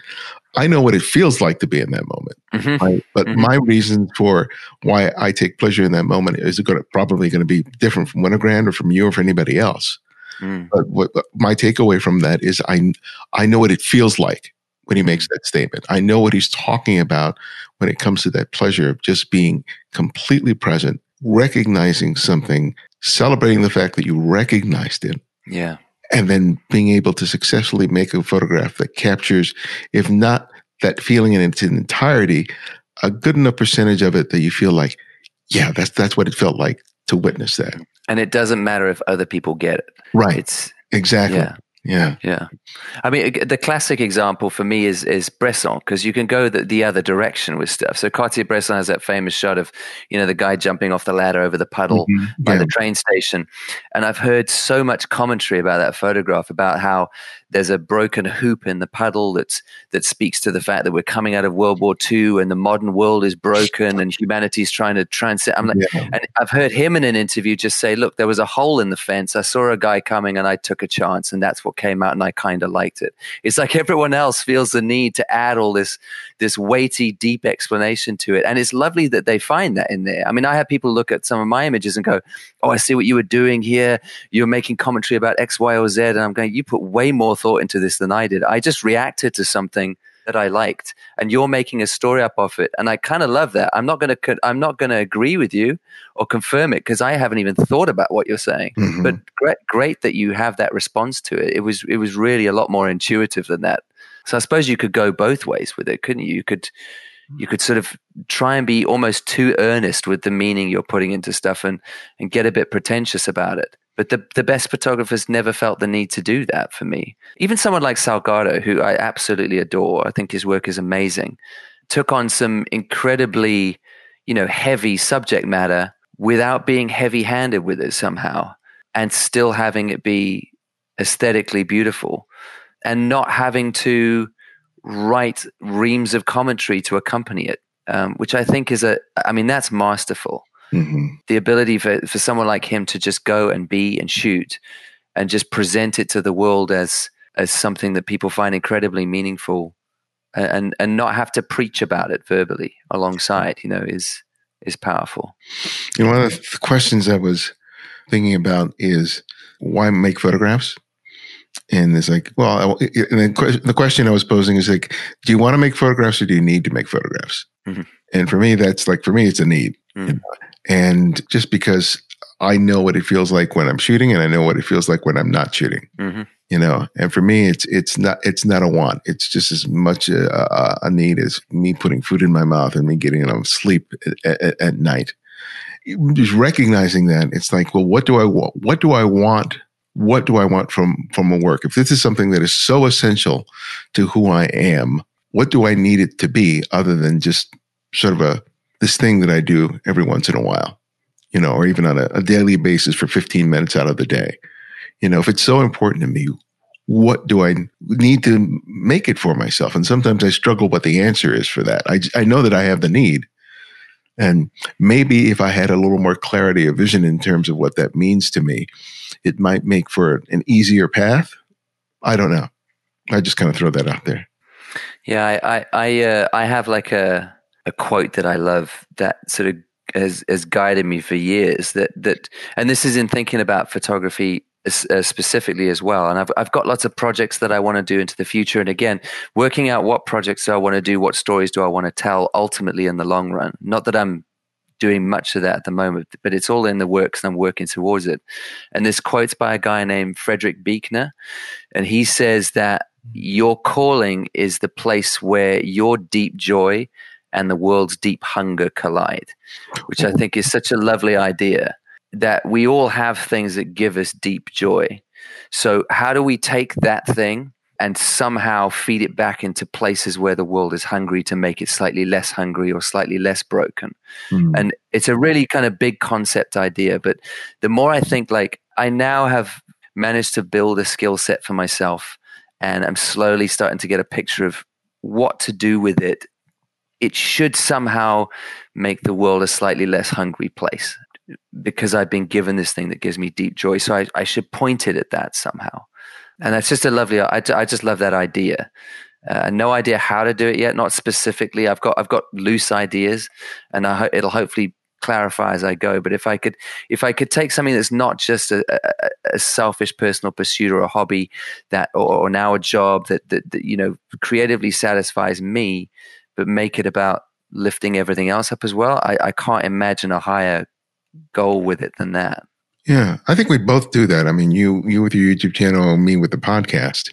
I know what it feels like to be in that moment. Mm-hmm. Right? But mm-hmm. my reason for why I take pleasure in that moment is going to, probably going to be different from Winogrand or from you or from anybody else. Mm. But what my takeaway from that is I I know what it feels like when he makes that statement. I know what he's talking about when it comes to that pleasure of just being completely present, recognizing something, celebrating the fact that you recognized it. Yeah and then being able to successfully make a photograph that captures, if not that feeling in its entirety, a good enough percentage of it that you feel like, yeah, that's that's what it felt like to witness that. And it doesn't matter if other people get it. Right. It's exactly. Yeah. Yeah. Yeah. I mean, the classic example for me is is Bresson because you can go the, the other direction with stuff. So Cartier-Bresson has that famous shot of, you know, the guy jumping off the ladder over the puddle mm-hmm. by yeah. the train station. And I've heard so much commentary about that photograph about how there's a broken hoop in the puddle that's that speaks to the fact that we're coming out of World War II and the modern world is broken and humanity's trying to transcend. I'm like, yeah. and I've heard him in an interview just say, "Look, there was a hole in the fence. I saw a guy coming and I took a chance, and that's what came out, and I kind of liked it." It's like everyone else feels the need to add all this this weighty, deep explanation to it, and it's lovely that they find that in there. I mean, I have people look at some of my images and go, "Oh, I see what you were doing here. You're making commentary about X, Y, or Z," and I'm going, "You put way more thought into this than I did. I just reacted to something that I liked, and you're making a story up of it, and I kind of love that. I'm not going to I'm not going to agree with you or confirm it because I haven't even thought about what you're saying. Mm-hmm. But great, great that you have that response to it. It was it was really a lot more intuitive than that. So I suppose you could go both ways with it, couldn't you? You could you could sort of try and be almost too earnest with the meaning you're putting into stuff and and get a bit pretentious about it. But the, the best photographers never felt the need to do that for me. Even someone like Salgado, who I absolutely adore, I think his work is amazing, took on some incredibly, you know, heavy subject matter without being heavy handed with it somehow and still having it be aesthetically beautiful and not having to write reams of commentary to accompany it, um, which I think is a, I mean, that's masterful. Mm-hmm. The ability for, for someone like him to just go and be and shoot and just present it to the world as as something that people find incredibly meaningful and and not have to preach about it verbally alongside, you know, is is powerful. You know, one of the questions I was thinking about is why make photographs? And it's like, well, and the question I was posing is like, do you want to make photographs or do you need to make photographs? Mm-hmm. And for me, that's like, for me, it's a need. Mm-hmm. You know? And just because I know what it feels like when I'm shooting and I know what it feels like when I'm not shooting. Mm-hmm. You know, and for me, it's it's not it's not a want. It's just as much a, a need as me putting food in my mouth and me getting enough sleep at, at, at night. Just recognizing that, it's like, well, what do I want? What do I want? What do I want from from a work? If this is something that is so essential to who I am, what do I need it to be other than just sort of a this thing that I do every once in a while, you know, or even on a, a daily basis for 15 minutes out of the day. You know, if it's so important to me, what do I need to make it for myself? And sometimes I struggle what the answer is for that. I, I know that I have the need. And maybe if I had a little more clarity of vision in terms of what that means to me, it might make for an easier path. I don't know. I just kind of throw that out there. Yeah, I I I, uh, I have like a a quote that I love that sort of has, has guided me for years. That that, and this is in thinking about photography uh, specifically as well. And I've I've got lots of projects that I want to do into the future. And again, working out what projects do I want to do, what stories do I want to tell, ultimately in the long run. Not that I'm doing much of that at the moment, but it's all in the works and I'm working towards it. And this quote's by a guy named Frederick Buechner, and he says that your calling is the place where your deep joy and the world's deep hunger collide, which I think is such a lovely idea that we all have things that give us deep joy. So, how do we take that thing and somehow feed it back into places where the world is hungry to make it slightly less hungry or slightly less broken? Mm. And it's a really kind of big concept idea. But the more I think, like, I now have managed to build a skill set for myself, and I'm slowly starting to get a picture of what to do with it it should somehow make the world a slightly less hungry place because I've been given this thing that gives me deep joy. So I, I should point it at that somehow. And that's just a lovely, I, I just love that idea. Uh, no idea how to do it yet, not specifically. I've got, I've got loose ideas and I ho- it'll hopefully clarify as I go. But if I could, if I could take something that's not just a, a, a selfish personal pursuit or a hobby that, or, or now a job that, that, that, you know, creatively satisfies me, but make it about lifting everything else up as well. I, I can't imagine a higher goal with it than that. Yeah, I think we both do that. I mean, you you with your YouTube channel, me with the podcast.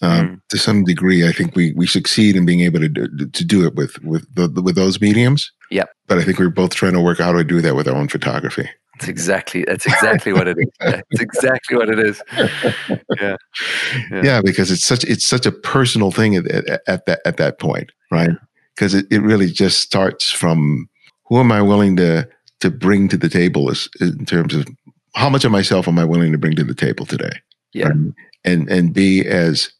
Um, mm. To some degree, I think we we succeed in being able to do, to do it with with the, with those mediums. Yep. But I think we're both trying to work out how to do that with our own photography. That's exactly that's exactly what it is. (laughs) It's exactly what it is. Yeah. yeah. yeah, because it's such it's such a personal thing at, at, at that at that point, right? Because it, it really just starts from who am I willing to to bring to the table is in terms of how much of myself am I willing to bring to the table today? Yeah, right? and and be as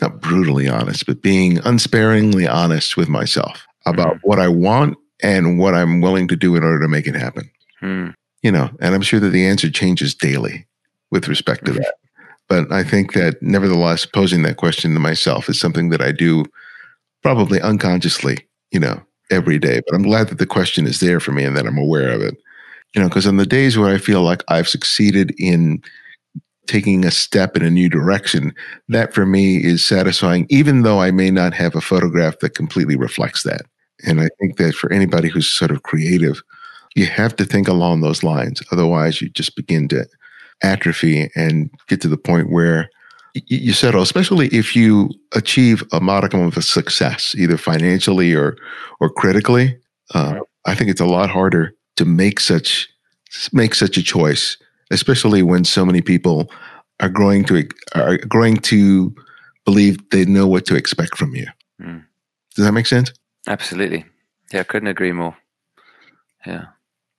not brutally honest, but being unsparingly honest with myself about mm-hmm. what I want and what I'm willing to do in order to make it happen. Hmm. You know, and I'm sure that the answer changes daily with respect to that. But I think that nevertheless, posing that question to myself is something that I do probably unconsciously, you know, every day. But I'm glad that the question is there for me and that I'm aware of it. You know, because on the days where I feel like I've succeeded in taking a step in a new direction, that for me is satisfying, even though I may not have a photograph that completely reflects that. And I think that for anybody who's sort of creative, you have to think along those lines. Otherwise, you just begin to atrophy and get to the point where you settle, especially if you achieve a modicum of a success, either financially or or critically. Uh, I think it's a lot harder to make such make such a choice, especially when so many people are growing to are growing to believe they know what to expect from you. Mm. Does that make sense? Absolutely. Yeah, I couldn't agree more. Yeah.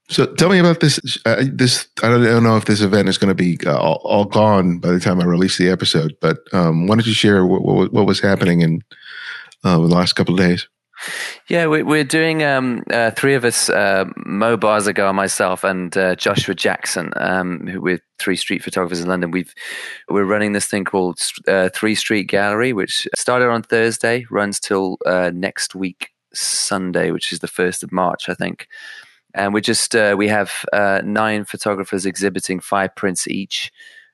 So tell me about this. Uh, this I don't, I don't, know if this event is going to be uh, all, all, gone by the time I release the episode, but um, why don't you share what, what, what was happening in uh, the last couple of days? Yeah, we, are doing um, uh, three of us: uh, Mo Barzagar, myself, and uh, Joshua Jackson. Um, who we're three street photographers in London. We've we're running this thing called uh, Three Street Gallery, which started on Thursday, runs till uh, next week Sunday, which is the first of March, I think. And we just uh, we have nine photographers exhibiting five prints each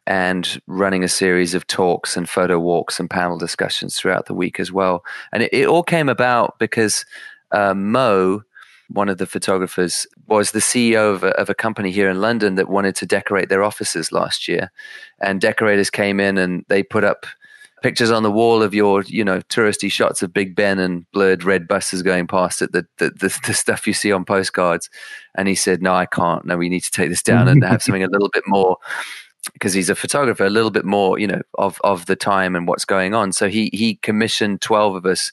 and running a series of talks and photo walks and panel discussions throughout the week as well. And it, it all came about because uh, Mo, one of the photographers, was the CEO of a, of a, company here in London that wanted to decorate their offices last year. And decorators came in and they put up pictures on the wall of your, you know, touristy shots of Big Ben and blurred red buses going past it, the, the, the, the stuff you see on postcards. And he said, no, I can't. No, we need to take this down and have (laughs) something a little bit more because he's a photographer, a little bit more, you know, of of the time and what's going on. So he he commissioned twelve of us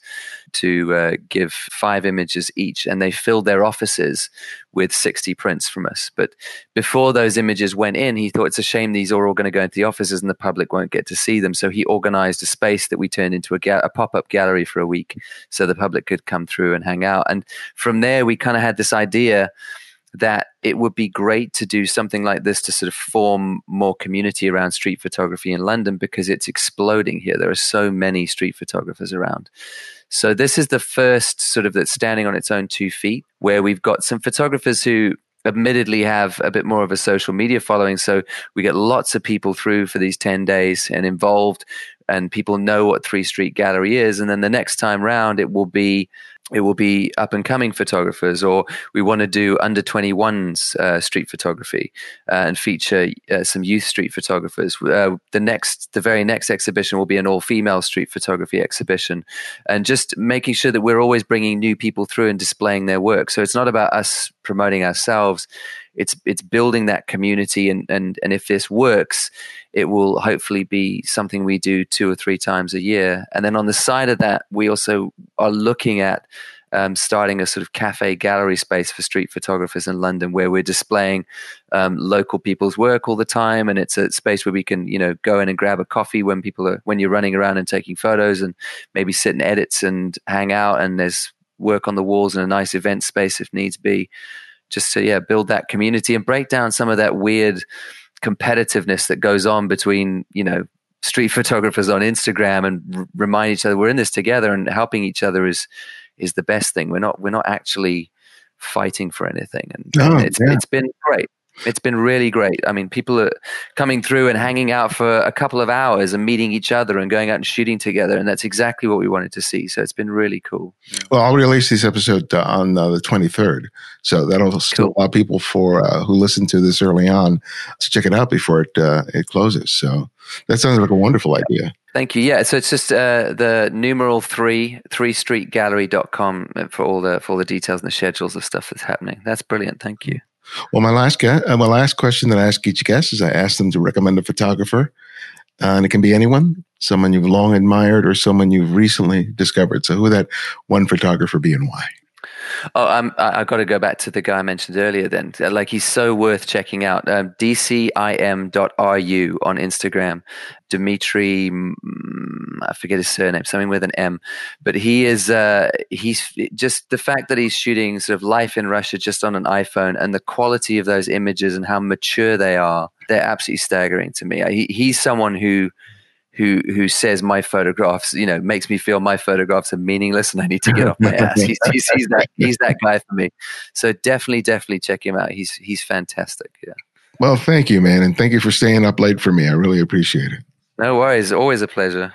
to uh, give five images each, and they filled their offices with sixty prints from us. But before those images went in, he thought it's a shame these are all going to go into the offices and the public won't get to see them. So he organized a space that we turned into a, ga- a pop up gallery for a week, so the public could come through and hang out. And from there, we kind of had this idea that it would be great to do something like this to sort of form more community around street photography in London because it's exploding here. There are so many street photographers around. So this is the first sort of that's standing on its own two feet where we've got some photographers who admittedly have a bit more of a social media following. So we get lots of people through for these 10 days and involved and people know what Three Street Gallery is. And then the next time round, it will be it will be up and coming photographers, or we want to do under 21s uh, street photography uh, and feature uh, some youth street photographers. Uh, the next, the very next exhibition will be an all female street photography exhibition, and just making sure that we're always bringing new people through and displaying their work. So it's not about us promoting ourselves; it's it's building that community, and and and if this works, it will hopefully be something we do two or three times a year. And then on the side of that, we also are looking at um, starting a sort of cafe gallery space for street photographers in London, where we're displaying um, local people's work all the time, and it's a space where we can, you know, go in and grab a coffee when people are when you're running around and taking photos, and maybe sit and edits and hang out, and there's work on the walls and a nice event space if needs be just to yeah build that community and break down some of that weird competitiveness that goes on between you know street (laughs) photographers on Instagram and r- remind each other we're in this together and helping each other is is the best thing. We're not we're not actually fighting for anything, and, and oh, it's yeah. it's been great. It's been really great. I mean, people are coming through and hanging out for a couple of hours and meeting each other and going out and shooting together. And that's exactly what we wanted to see. So it's been really cool. Well, I'll release this episode uh, on uh, the 23rd. So that'll cool. still allow people for uh, who listen to this early on to check it out before it, uh, it closes. So that sounds like a wonderful idea. Thank you. Yeah, so it's just uh, the numeral three, three streetgallery.com for all the for all the details and the schedules of stuff that's happening. That's brilliant. Thank you. Well, my last guest, uh, my last question that I ask each guest is I ask them to recommend a photographer, uh, and it can be anyone, someone you've long admired or someone you've recently discovered. So, who would that one photographer be and why? Oh, um, I, have got to go back to the guy I mentioned earlier. Then, like he's so worth checking out. Um, DCIM.ru on Instagram. Dimitri, mm, I forget his surname, something with an M, but he is. Uh, he's just the fact that he's shooting sort of life in Russia just on an iPhone, and the quality of those images and how mature they are. They're absolutely staggering to me. He, he's someone who who who says my photographs, you know, makes me feel my photographs are meaningless and I need to get off my (laughs) ass. He's, he's, he's, that he's that guy for me. So definitely, definitely check him out. He's he's fantastic. Yeah. Well, thank you, man, and thank you for staying up late for me. I really appreciate it. No worries. Always a pleasure.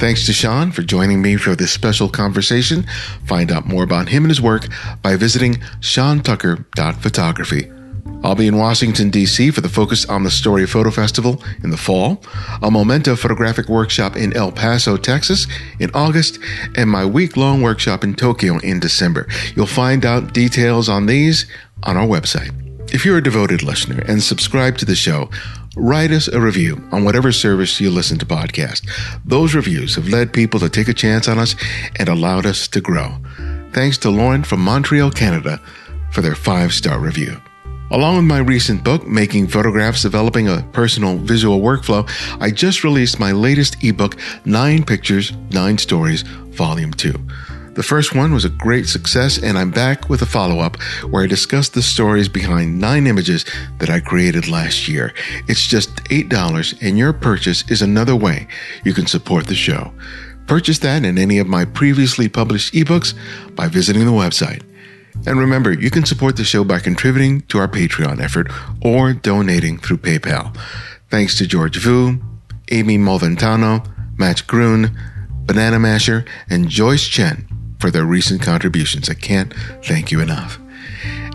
Thanks to Sean for joining me for this special conversation. Find out more about him and his work by visiting seantucker.photography. I'll be in Washington, D.C. for the Focus on the Story Photo Festival in the fall, a Memento photographic workshop in El Paso, Texas in August, and my week long workshop in Tokyo in December. You'll find out details on these on our website. If you're a devoted listener and subscribe to the show, write us a review on whatever service you listen to podcast. Those reviews have led people to take a chance on us and allowed us to grow. Thanks to Lauren from Montreal, Canada, for their five star review. Along with my recent book, Making Photographs Developing a Personal Visual Workflow, I just released my latest ebook, Nine Pictures, Nine Stories, Volume 2. The first one was a great success, and I'm back with a follow up where I discuss the stories behind nine images that I created last year. It's just $8, and your purchase is another way you can support the show. Purchase that and any of my previously published ebooks by visiting the website. And remember, you can support the show by contributing to our Patreon effort or donating through PayPal. Thanks to George Vu, Amy Molventano, Matt Grun, Banana Masher, and Joyce Chen for their recent contributions. I can't thank you enough.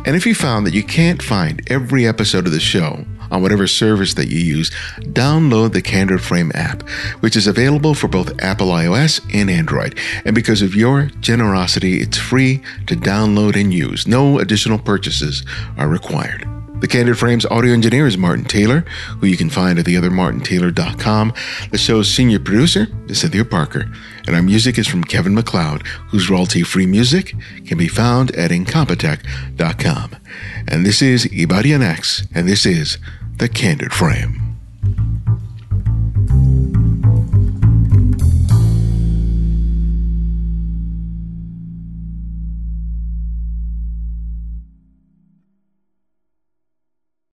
And if you found that you can't find every episode of the show on whatever service that you use, download the Candid Frame app, which is available for both Apple iOS and Android. And because of your generosity, it's free to download and use. No additional purchases are required. The Candid Frames audio engineer is Martin Taylor, who you can find at theothermartintaylor.com. The show's senior producer is Cynthia Parker, and our music is from Kevin MacLeod, whose royalty-free music can be found at incompetech.com. And this is Ibarionex, and this is The Candid Frame.